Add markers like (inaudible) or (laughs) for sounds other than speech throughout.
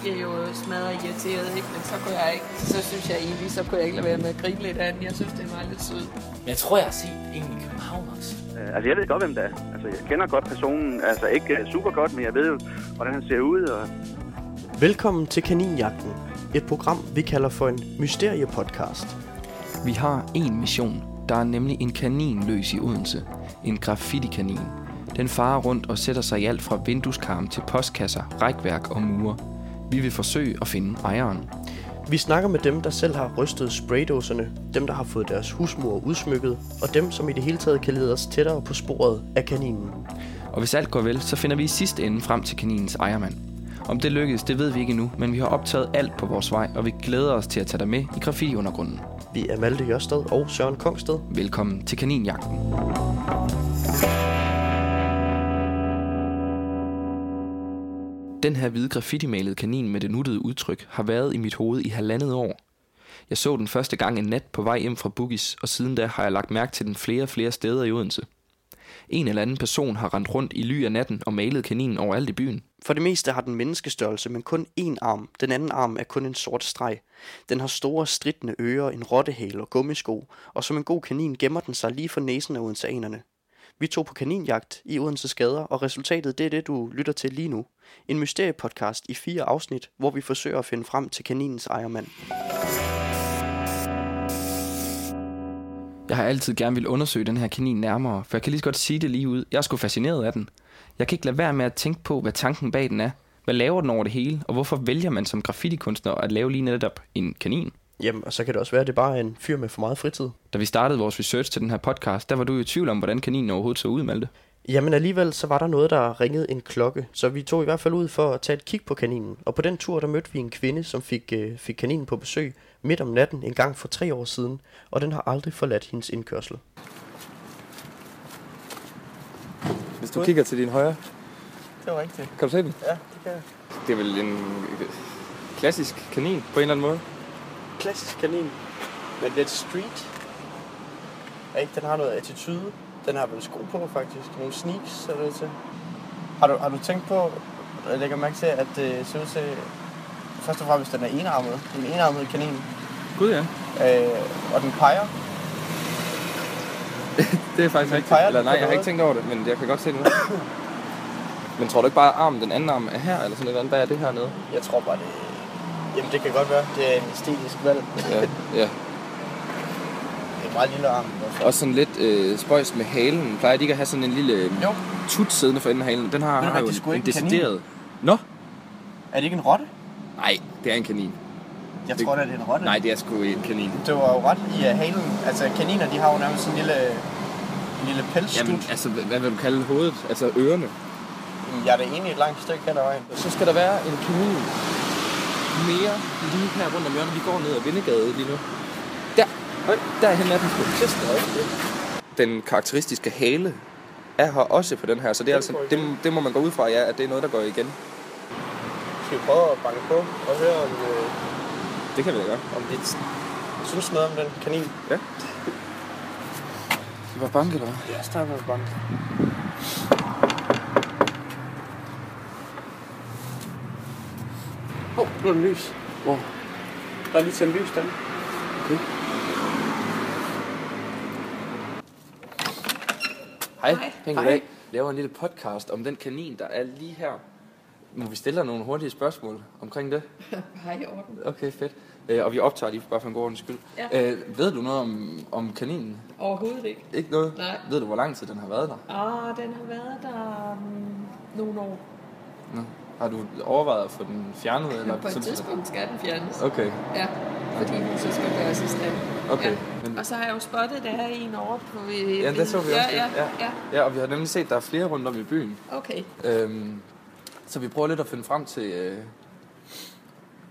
bliver jeg jo smadret irriteret, ikke? men så kunne jeg ikke, så synes jeg egentlig, så kunne jeg ikke lade være med at grine lidt af den. Jeg synes, det er meget lidt sød. Men jeg tror, jeg har set en i København også. Øh, Altså, jeg ved godt, hvem det er. Altså, jeg kender godt personen. Altså, ikke øh, super godt, men jeg ved jo, hvordan han ser ud. Og... Velkommen til Kaninjagten, et program, vi kalder for en mysteriepodcast. Vi har én mission. Der er nemlig en kanin løs i Odense. En graffiti-kanin. Den farer rundt og sætter sig i alt fra vindueskarm til postkasser, rækværk og mure. Vi vil forsøge at finde ejeren. Vi snakker med dem, der selv har rystet spraydåserne, dem, der har fået deres husmur udsmykket, og dem, som i det hele taget kan lede os tættere på sporet af kaninen. Og hvis alt går vel, så finder vi i sidste ende frem til kaninens ejermand. Om det lykkes, det ved vi ikke endnu, men vi har optaget alt på vores vej, og vi glæder os til at tage dig med i graffiti-undergrunden. Vi er Malte Jørsted og Søren Kongsted. Velkommen til Kaninjagten. Den her hvide graffiti-malede kanin med det nuttede udtryk har været i mit hoved i halvandet år. Jeg så den første gang en nat på vej hjem fra Bugis, og siden da har jeg lagt mærke til den flere og flere steder i Odense. En eller anden person har rendt rundt i ly af natten og malet kaninen overalt i byen. For det meste har den menneskestørrelse, men kun én arm. Den anden arm er kun en sort streg. Den har store, stridende ører, en rottehale og gummisko, og som en god kanin gemmer den sig lige for næsen af odenseanerne. Vi tog på kaninjagt i Odense Skader, og resultatet det er det, du lytter til lige nu. En mysteriepodcast i fire afsnit, hvor vi forsøger at finde frem til kaninens ejermand. Jeg har altid gerne vil undersøge den her kanin nærmere, for jeg kan lige så godt sige det lige ud. Jeg er sgu fascineret af den. Jeg kan ikke lade være med at tænke på, hvad tanken bag den er. Hvad laver den over det hele, og hvorfor vælger man som graffitikunstner at lave lige netop en kanin? Jamen, og så kan det også være, at det bare er en fyr med for meget fritid. Da vi startede vores research til den her podcast, der var du jo i tvivl om, hvordan kaninen overhovedet så ud, Malte. Jamen alligevel så var der noget, der ringede en klokke, så vi tog i hvert fald ud for at tage et kig på kaninen. Og på den tur, der mødte vi en kvinde, som fik, øh, fik kaninen på besøg midt om natten en gang for tre år siden, og den har aldrig forladt hendes indkørsel. Hvis du kigger til din højre, Det var rigtigt. kan du se den? Ja, det kan jeg. Det er vel en klassisk kanin på en eller anden måde. Klassisk kanin, men lidt street. Ikke? Den har noget attitude. Den har vel sko på, faktisk. Nogle sneaks, ser det til. Har du, har du tænkt på, jeg lægger mærke til, at det ser ud til, først og fremmest, den er enarmet. En enarmet kanin. Gud ja. Øh, og den peger. (laughs) Det er faktisk rigtigt. Eller den nej, jeg har ikke tænkt over det, men jeg kan godt se det nu. (coughs) Men tror du ikke bare, at armen, den anden arm er her, eller sådan noget? Hvad er det hernede? Jeg tror bare, det Jamen, det kan godt være. Det er en æstetisk valg. Ja, ja. Det er meget lille arm. fald. Også sådan lidt øh, spøjs med halen. Plejer de ikke at have sådan en lille øh, Jo. tut siddende for enden af halen? Den har, har jo en, en kanin. decideret... Nå? Er det ikke en rotte? Nej, det er en kanin. Jeg Det- tror da, det er en rotte. Nej, det er sgu en kanin. Det var jo ret i halen. Altså, kaniner, de har jo nærmest sådan en lille, en lille pelsstut. Jamen, altså, hvad, hvad vil du kalde hovedet? Altså ørerne? Jeg er da enig et langt stykke hen ad vejen. Så skal der være en kanin mere lige her rundt om hjørnet. Vi går ned ad Vindegade lige nu. Der. Høj. Derhen er den sgu. Den karakteristiske hale er her også på den her, så det, er altså, det, det må man gå ud fra, ja, at det er noget, der går igen. Skal vi prøve at banke på og høre, om, øh, Det kan vi da gøre. om de synes noget om den kanin? Det var banke, eller hvad? Ja, start med at banke. Nu er den lys. Hvor? Der er lige tændt lys den. Hej, Hej. pænt Hej. goddag. Laver en lille podcast om den kanin, der er lige her. Må vi stille dig nogle hurtige spørgsmål omkring det? (laughs) Hej i orden. Okay, fedt. Øh, og vi optager lige bare for en god ordens skyld. Ja. Øh, ved du noget om, om kaninen? Overhovedet ikke. Ikke noget? Nej. Ved du, hvor lang tid den har været der? Ah, den har været der um, nogle år. Nå. Har du overvejet at få den fjernet? Eller På et sådan- tidspunkt skal den fjernes. Okay, Ja, fordi den så skal gøres i stand. okay. Ja. Men, Og så har jeg jo spottet, der er en over på... Øh, ja, der så vi også ja, det. Ja. ja, ja, og vi har nemlig set, at der er flere rundt om i byen. okay. Øhm, så vi prøver lidt at finde frem til øh,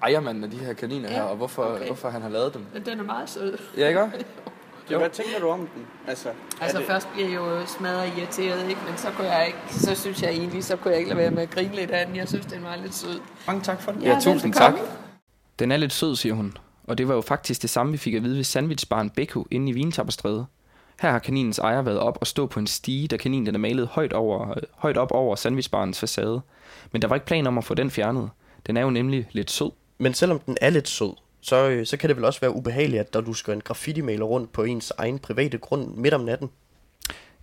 ejermanden af de her kaniner Ja, her, og hvorfor, okay. hvorfor han har lavet dem. Men den er meget sød. Ja, ikke (laughs) Jo. Hvad tænker du om den? Altså, Altså det, først bliver jeg jo smadret irriteret, ikke? men så kunne jeg ikke, så synes jeg egentlig, så kunne jeg ikke lade være med at grine lidt af den. Jeg synes, den var lidt sød. mange tak for den. Ja, tusind tak. Den er lidt sød, siger hun. Og det var jo faktisk det samme, vi fik at vide ved sandwichbaren Beko inde i Vintapperstræde. Her har kaninens ejer været op og stå på en stige, da kaninen den er malet højt, over, højt op over sandwichbarens facade. Men der var ikke plan om at få den fjernet. Den er jo nemlig lidt sød. Men selvom den er lidt sød, så, øh, så kan det vel også være ubehageligt, at der du skal en graffiti-maler rundt på ens egen private grund midt om natten.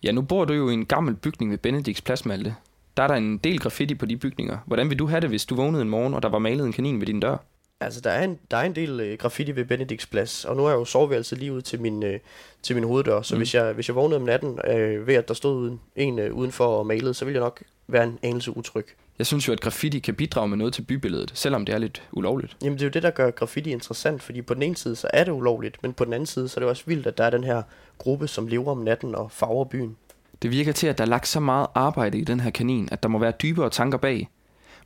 Ja, nu bor du jo i en gammel bygning ved Benedikts Plads, Malte. Der er der en del graffiti på de bygninger. Hvordan vil du have det, hvis du vågnede en morgen, og der var malet en kanin ved din dør? Altså, der er en, der er en del øh, graffiti ved Benedikts Plads, og nu er jeg jo soveværelset lige ud til min, øh, til min hoveddør, så mm. hvis, jeg, hvis jeg vågnede om natten øh, ved, at der stod uden, en øh, udenfor og malede, så ville jeg nok være en anelse utryg. Jeg synes jo, at graffiti kan bidrage med noget til bybilledet, selvom det er lidt ulovligt. Jamen, det er jo det, der gør graffiti interessant, fordi på den ene side, så er det ulovligt, men på den anden side, så er det også vildt, at der er den her gruppe, som lever om natten og farver byen. Det virker til, at der er lagt så meget arbejde i den her kanin, at der må være dybere tanker bag.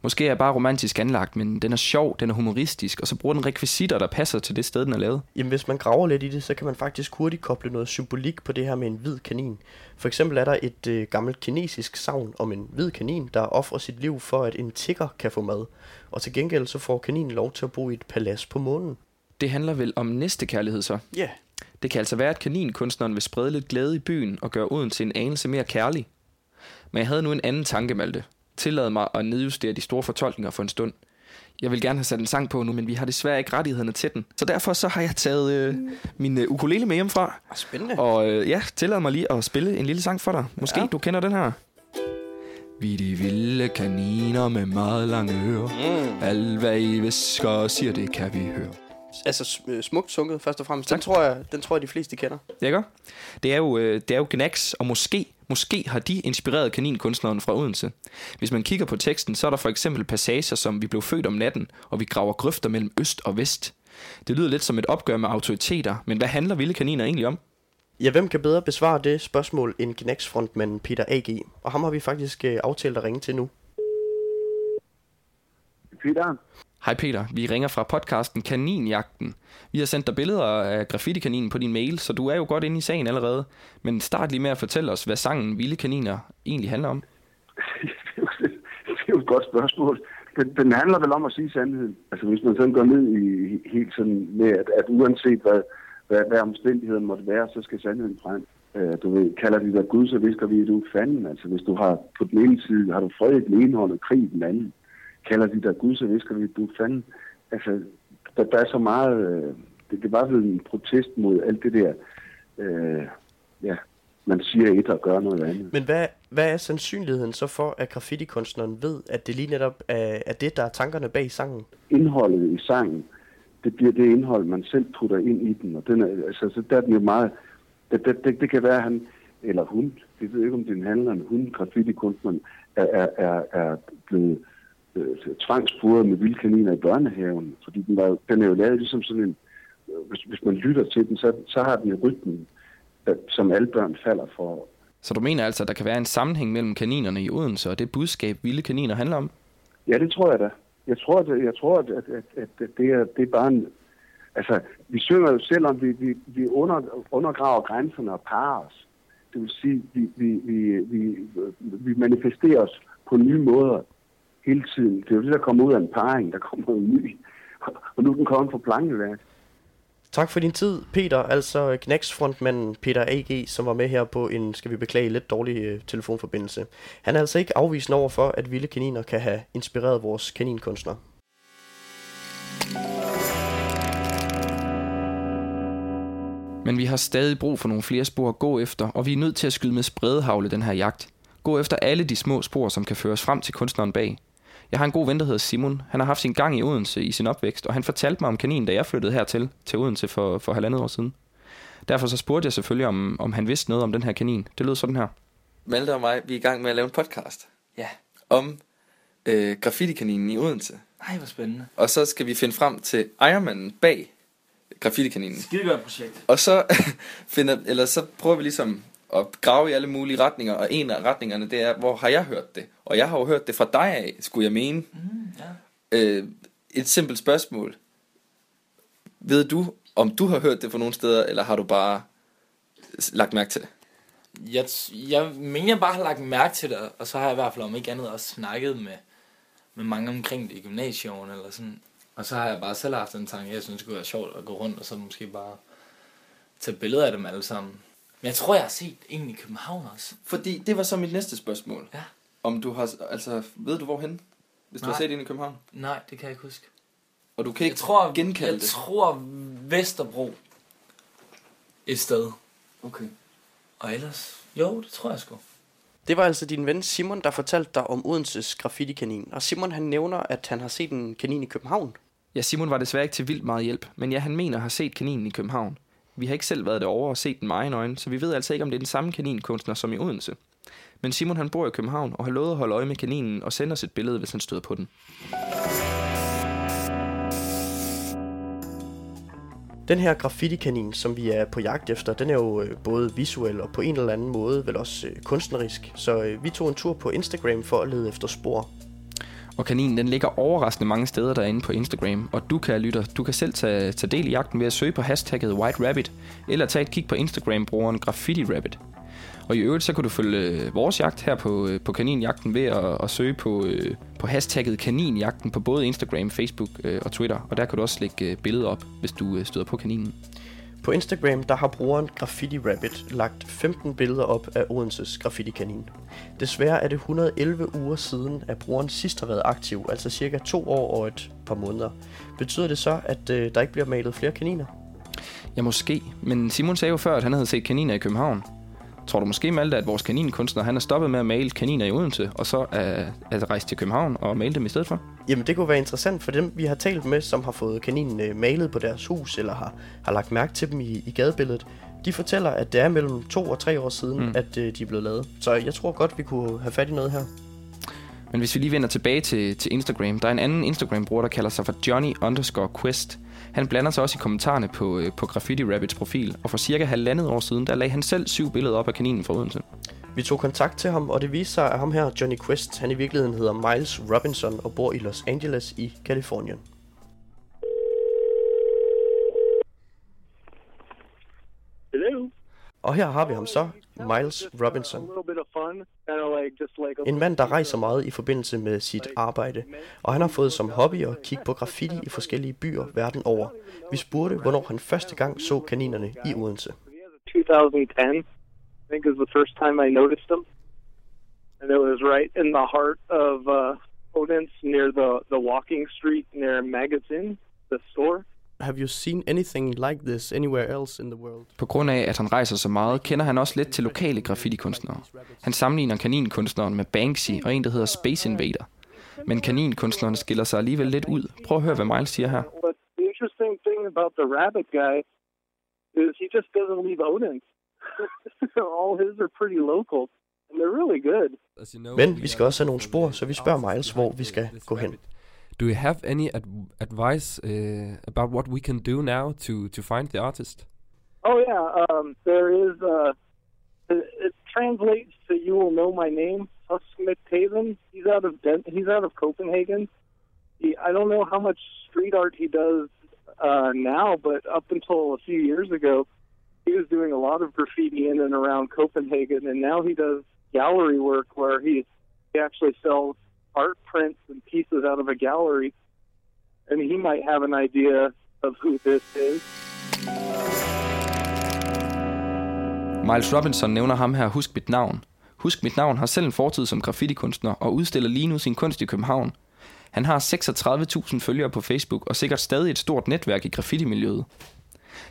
Måske er jeg bare romantisk anlagt, men den er sjov, den er humoristisk, og så bruger den rekvisitter, der passer til det sted, den er lavet. Jamen, hvis man graver lidt i det, så kan man faktisk hurtigt koble noget symbolik på det her med en hvid kanin. For eksempel er der et øh, gammelt kinesisk savn om en hvid kanin, der offrer sit liv for, at en tigger kan få mad. Og til gengæld så får kaninen lov til at bo i et palads på månen. Det handler vel om næste kærlighed så? Ja, yeah. Det kan altså være, at kaninkunstneren vil sprede lidt glæde i byen og gøre Oden til en anelse mere kærlig. Men jeg havde nu en anden tanke, Malte. Tillad mig at nedjustere de store fortolkninger for en stund. Jeg vil gerne have sat en sang på nu, men vi har desværre ikke rettighederne til den. Så derfor så har jeg taget øh, min øh, ukulele med hjemmefra. spændende. Og øh, ja, tillad mig lige at spille en lille sang for dig. Måske Ja. ja. du kender den her. Vi er de vilde kaniner med meget lange ører. Mm. Alt hvad I visker og siger, det kan vi høre. Altså øh, smukt sunget først og fremmest. Den Tak. tror, jeg, den tror jeg, de fleste kender. Er godt. Det er jo, øh, det er jo Gnax, og måske, måske har de inspireret kaninkunstneren fra Odense. Hvis man kigger på teksten, så er der for eksempel passager som Vi blev født om natten, og vi graver grøfter mellem øst og vest. Det lyder lidt som et opgør med autoriteter, men hvad handler vilde kaniner egentlig om? Ja, hvem kan bedre besvare det spørgsmål end Gnax-frontmanden Peter A.G.? Og ham har vi faktisk øh, aftalt at ringe til nu. Peter, Hej Peter, vi ringer fra podcasten Kaninjagten. Vi har sendt dig billeder af graffiti-kaninen på din mail, så du er jo godt inde i sagen allerede. Men start lige med at fortælle os, hvad sangen Vilde Kaniner egentlig handler om. det er jo et godt spørgsmål. Den, den handler vel om at sige sandheden. Altså hvis man sådan går ned i helt sådan med, at, at uanset hvad, hvad, hvad omstændigheden måtte være, så skal sandheden frem. Øh, du ved, kalder de dig Gud, så visker vi, at du er fanden. Altså hvis du har på den ene side, har du fred i den ene hånd og krig i den anden. Kalder de dig Gud, så visker vi, du er fanden. Altså, der, der er så meget... Øh, det, det var vel en protest mod alt det der... Øh, ja, man siger et og gør noget andet. Men hvad, hvad er sandsynligheden så for, at graffiti-kunstneren ved, at det lige netop er, er det, der er tankerne bag sangen? indholdet i sangen, det bliver det indhold, man selv putter ind i den. Og den er, altså, så der er den jo meget... Det, det, det, det kan være, at han, eller hun, det ved ikke, om det er en handler, en hun, graffiti-kunstneren, er, er, er, er blevet øh, tvangsfodret med vildkaniner i børnehaven. Fordi den, var, jo- den er jo lavet ligesom sådan en... øh, Hvis, hvis man lytter til den, så, så har den en rytmen, der, som alle børn falder for. Så du mener altså, at der kan være en sammenhæng mellem kaninerne i Odense og det budskab, Vilde Kaniner handler om? Ja, det tror jeg da. Jeg tror, at, jeg tror, at, at, at, at det, er, det er bare en... Altså, vi synger jo selv om, vi, vi, vi under, undergraver grænserne og parer os. Det vil sige, vi, vi, vi, vi, vi manifesterer os på nye måder hele tiden. Det er jo det, der kommer ud af en parring, der kommer en ny. Og nu er den kommet fra plankeværk. Tak for din tid, Peter, altså Gnax-frontmanden Peter A.G., som var med her på en, skal vi beklage, lidt dårlig øh, telefonforbindelse. Han er altså ikke afvisende over for, at vilde kaniner kan have inspireret vores kaninkunstner. Men vi har stadig brug for nogle flere spor at gå efter, og vi er nødt til at skyde med spredehavle den her jagt. Gå efter alle de små spor, som kan føre os frem til kunstneren bag. Jeg har en god ven, der hedder Simon. Han har haft sin gang i Odense i sin opvækst, og han fortalte mig om kaninen, da jeg flyttede hertil til Odense for, for halvandet år siden. Derfor så spurgte jeg selvfølgelig, om, om han vidste noget om den her kanin. Det lød sådan her. Malte og mig, vi er i gang med at lave en podcast Ja. om øh, graffiti-kaninen i Odense. Ej, hvor spændende. Og så skal vi finde frem til ejermanden bag graffiti-kaninen. Skidegodt projekt. Og så, (laughs) finder, eller så prøver vi ligesom at grave i alle mulige retninger, og en af retningerne, det er, hvor har jeg hørt det? Og jeg har jo hørt det fra dig af, skulle jeg mene. Mm, ja. Øh, et simpelt spørgsmål. Ved du, om du har hørt det fra nogle steder, eller har du bare lagt mærke til det? Jeg, jeg mener, jeg bare har lagt mærke til det, og så har jeg i hvert fald om ikke andet også snakket med, med mange omkring det i gymnasieårene eller sådan. Og så har jeg bare selv haft en tanke, jeg synes, det kunne være sjovt at gå rundt, og så måske bare tage billeder af dem alle sammen. Men jeg tror, jeg har set en i København også. Fordi det var så mit næste spørgsmål. Ja. Om du har, altså, ved du hvorhen? Hvis du har Nej. set en i København. Nej, det kan jeg ikke huske. Og du kan ikke jeg tror, genkalde jeg det. tror Vesterbro et sted. Okay. Og ellers, jo, det tror jeg sgu. Det var altså din ven Simon, der fortalte dig om Odenses graffiti-kanin. Og Simon han nævner, at han har set en kanin i København. Ja, Simon var desværre ikke til vildt meget hjælp, men ja, han mener at have set kaninen i København. Vi har ikke selv været derovre og set den med egen øjne, så vi ved altså ikke, om det er den samme kaninkunstner som i Odense. Men Simon han bor i København og har lovet at holde øje med kaninen og sende os et billede, hvis han støder på den. Den her graffiti-kanin, som vi er på jagt efter, den er jo øh, både visuel og på en eller anden måde vel også øh, kunstnerisk. Så øh, vi tog en tur på Instagram for at lede efter spor. Og kaninen den ligger overraskende mange steder derinde på Instagram, og du kan lytter, du kan selv tage, tage del i jagten ved at søge på hashtagget White Rabbit, eller tage et kig på Instagram-brugeren Graffiti Rabbit. Og i øvrigt så kan du følge øh, vores jagt her på, øh, på kaninjagten ved at, at søge på, øh, på hashtagget kaninjagten på både Instagram, Facebook og Twitter, og der kan du også lægge billeder op, hvis du støder på kaninen. På Instagram der har brugeren Graffiti Rabbit lagt 15 billeder op af Odenses graffiti-kanin. Desværre er det 111 uger siden, at brugeren sidst har været aktiv, altså cirka to år og et par måneder. Betyder det så, at øh, der ikke bliver malet flere kaniner? Ja, måske. Men Simon sagde jo før, at han havde set kaniner i København. Tror du måske, Malte, at vores kaninkunstner han er stoppet med at male kaniner i Odense, og så er, er rejst til København og male dem i stedet for? Jamen det kunne være interessant for dem, vi har talt med, som har fået kaninen øh, malet på deres hus, eller har, har lagt mærke til dem i, i gadebilledet. De fortæller, at det er mellem to og tre år siden, Mm. mm. at øh, de er blevet lavet. Så jeg tror godt, vi kunne have fat i noget her. Men hvis vi lige vender tilbage til, til Instagram, der er en anden Instagram-bruger, der kalder sig for Johnny underscore Quest. Han blander sig også i kommentarerne på, øh, på Graffiti Rabbits profil, og for cirka halvandet år siden, der lagde han selv syv billeder op af kaninen fra Odense. Vi tog kontakt til ham, og det viste sig, at ham her, Johnny Quest, han i virkeligheden hedder Miles Robinson og bor i Los Angeles i Kalifornien. Hello. Og her har vi ham så, Miles A Robinson. En mand, der rejser meget i forbindelse med sit arbejde, og han har fået som hobby at kigge på graffiti i forskellige byer verden over. Vi spurgte, hvornår han første gang så kaninerne i Odense. 2010, I think is the first time I noticed them, and it was right in the heart of uh, Odense, near the the walking street near Magazine, the store. Have you seen anything like this anywhere else in the world? På grund af, at han rejser så meget, kender han også lidt til lokale graffiti-kunstnere. Han sammenligner kaninkunstneren med Banksy og en, der hedder Space Invader. Men kaninkunstneren skiller sig alligevel lidt ud. Prøv at høre, hvad Miles siger her. But the interesting thing about the rabbit guy is he just doesn't leave Odense. (laughs) All his are pretty local, and they're really good. Men vi skal også have nogle spor, så vi spørger Miles, hvor vi skal gå hen. Do you have any ad- advice uh, about what we can do now to, to find the artist? Oh yeah, um, there is. Uh, it, it translates to "You will know my name." Husmithaven. He's out of Den- he's out of Copenhagen. He, I don't know how much street art he does uh, now, but up until a few years ago, he was doing a lot of graffiti in and around Copenhagen, and now he does gallery work where he he actually sells art prints and pieces out of a gallery, and he might have an idea of who this is. Miles Robinson nævner ham her Husk mit navn. Husk mit navn har selv en fortid som graffitikunstner og udstiller lige nu sin kunst i København. Han har 36.000 følgere på Facebook og sikkert stadig et stort netværk i graffitimiljøet.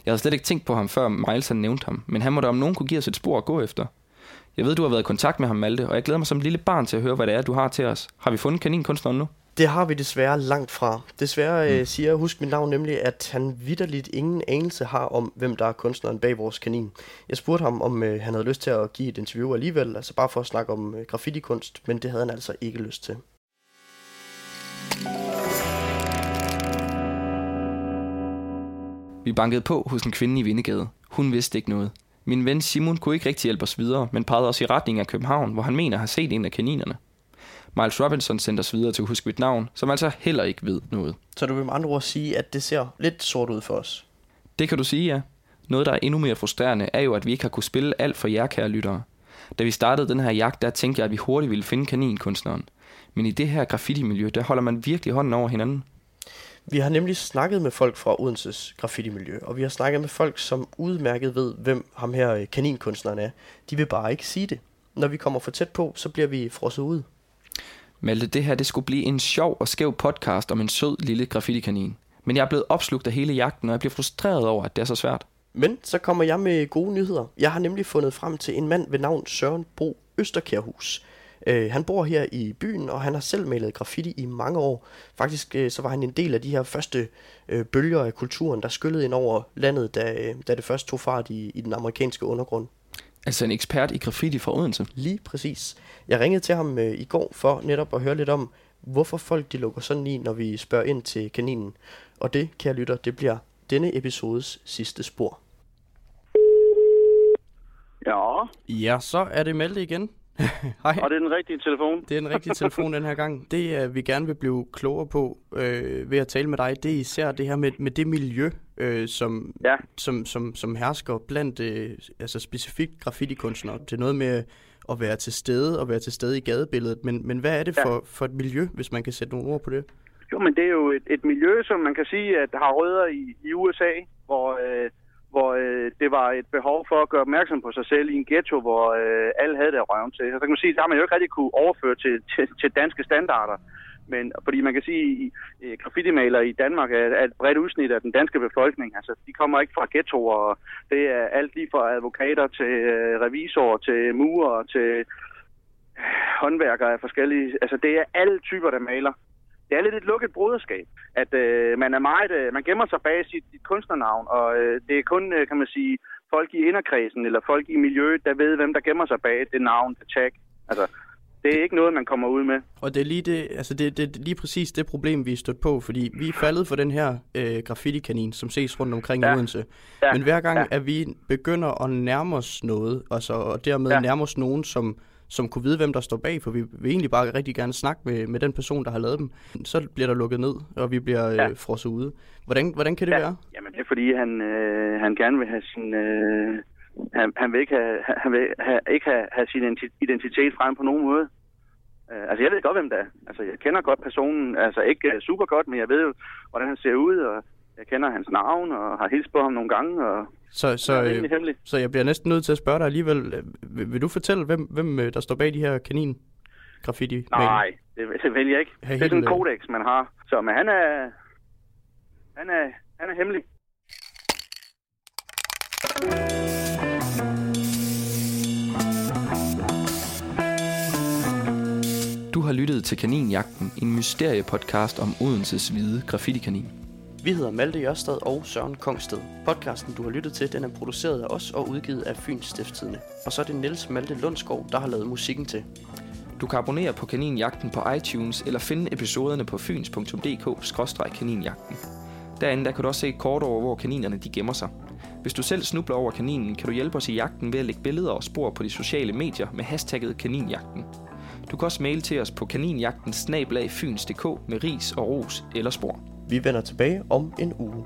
Jeg havde slet ikke tænkt på ham, før Miles han nævnte ham, men han må da om nogen kunne give os et spor at gå efter. Jeg ved, du har været i kontakt med ham, Malte, og jeg glæder mig som lille barn til at høre, hvad det er, du har til os. Har vi fundet kaninkunstneren nu? Det har vi desværre langt fra. Desværre øh, siger Husk mit navn nemlig, at han vidderligt ingen anelse har om, hvem der er kunstneren bag vores kanin. Jeg spurgte ham, om øh, han havde lyst til at give et interview alligevel, altså bare for at snakke om øh, graffiti-kunst, men det havde han altså ikke lyst til. Vi bankede på hos en kvinde i Vindegade. Hun vidste ikke noget. Min ven Simon kunne ikke rigtig hjælpe os videre, men pegede os i retning af København, hvor han mener have set en af kaninerne. Miles Robinson sendte os videre til Husk mit navn, som altså heller ikke ved noget. Så du vil med andre ord sige, at det ser lidt sort ud for os. Det kan du sige, ja. Noget, der er endnu mere frustrerende, er jo, at vi ikke har kunne spille alt for jer, kære lyttere. Da vi startede den her jagt, der tænkte jeg, at vi hurtigt ville finde kaninkunstneren. Men i det her graffiti-miljø, der holder man virkelig hånden over hinanden. Vi har nemlig snakket med folk fra Odenses graffiti-miljø, og vi har snakket med folk, som udmærket ved, hvem ham her øh, kaninkunstneren er. De vil bare ikke sige det. Når vi kommer for tæt på, så bliver vi frosset ud. Malte, det her det skulle blive en sjov og skæv podcast om en sød lille graffiti-kanin. Men jeg er blevet opslugt af hele jagten, og jeg bliver frustreret over, at det er så svært. Men så kommer jeg med gode nyheder. Jeg har nemlig fundet frem til en mand ved navn Søren Bro Østerkærhus. Øh, han bor her i byen, og han har selv malet graffiti i mange år. Faktisk øh, så var han en del af de her første øh, bølger af kulturen, der skyllede ind over landet, da, øh, da det først tog fart i, i den amerikanske undergrund. Altså en ekspert i graffiti fra Odense. Lige præcis. Jeg ringede til ham øh, i går for netop at høre lidt om, hvorfor folk de lukker sådan i, når vi spørger ind til kaninen. Og det, kære lytter, det bliver denne episodes sidste spor. Ja, Ja, så er det Malte igen. (laughs) Hej. og det er den rigtige telefon. Det er den rigtige telefon den her gang. Det, øh, vi gerne vil blive klogere på øh, ved at tale med dig, det er især det her med, med det miljø, øh, som, Ja. som, som, som hersker blandt øh, altså specifikt graffiti-kunstnere. Det er noget med at være til stede og være til stede i gadebilledet. Men, men hvad er det Ja. for, for et miljø, hvis man kan sætte nogle ord på det? Jo, men det er jo et, et miljø, som man kan sige, at har rødder i, i USA, hvor, øh, hvor øh, det var et behov for at gøre opmærksom på sig selv i en ghetto, hvor øh, alle havde det røven til. Så kan man sige, der har man jo ikke rigtig kunne overføre til, til, til danske standarder. Men fordi man kan sige, at graffitimaler i Danmark er, er et bredt udsnit af den danske befolkning. Altså, de kommer ikke fra ghettoer, og det er alt lige fra advokater til øh, revisorer, til murer, til øh, håndværkere af forskellige... Altså, det er alle typer, der maler. Det er lidt et lukket broderskab, at øh, man er meget, øh, man gemmer sig bag sit, sit kunstnernavn, og øh, det er kun, øh, kan man sige, folk i inderkredsen eller folk i miljøet, der ved, hvem der gemmer sig bag det navn, det tag. Altså, det er ikke noget, man kommer ud med. Og det er lige, det, altså det, det lige præcis det problem, vi er stødt på, fordi vi er faldet for den her øh, graffiti-kanin, som ses rundt omkring ja. I Odense. Ja. Men hver gang, Ja. at vi begynder at nærme os noget, altså, og dermed. Ja. nærme os nogen, som, som kunne vide, hvem der står bag, for vi vil egentlig bare rigtig gerne snakke med, med den person, der har lavet dem, så bliver der lukket ned, og vi bliver Ja. øh, frosset ude. Hvordan, hvordan kan det Ja. være? Jamen, det er fordi, han, øh, han gerne vil have sin... Øh, han, han vil ikke, have, han vil have, ikke have, have sin identi- identitet frem på nogen måde. Øh, altså, jeg ved godt, hvem det er. Altså, jeg kender godt personen. Altså, ikke øh, super godt, men jeg ved jo, hvordan han ser ud, og jeg kender hans navn, og har hilst på ham nogle gange, og Så, så, det er øh, så jeg bliver næsten nødt til at spørge dig alligevel, øh, vil, vil du fortælle, hvem, hvem øh, der står bag de her kanin graffiti Nej, det, det vil jeg ikke. Hey, det er sådan en kodex, man har. Så, men han er... Han er, han er hemmelig. Du har lyttet til Kaninjagten, en mysteriepodcast om Odenses hvide graffiti-kanin. Vi hedder Malte Jørstad og Søren Kongsted. Podcasten, du har lyttet til, den er produceret af os og udgivet af Fyns Stiftstidende. Og så er det Niels Malte Lundskov, der har lavet musikken til. Du kan abonnere på Kaninjagten på iTunes eller finde episoderne på fyns.dk-kaninjagten. Derinde der kan du også se et kort over, hvor kaninerne de gemmer sig. Hvis du selv snubler over kaninen, kan du hjælpe os i jagten ved at lægge billeder og spor på de sociale medier med hashtagget kaninjagten. Du kan også mail til os på kaninjagten med ris og ros eller spor. Vi vender tilbage om en uge.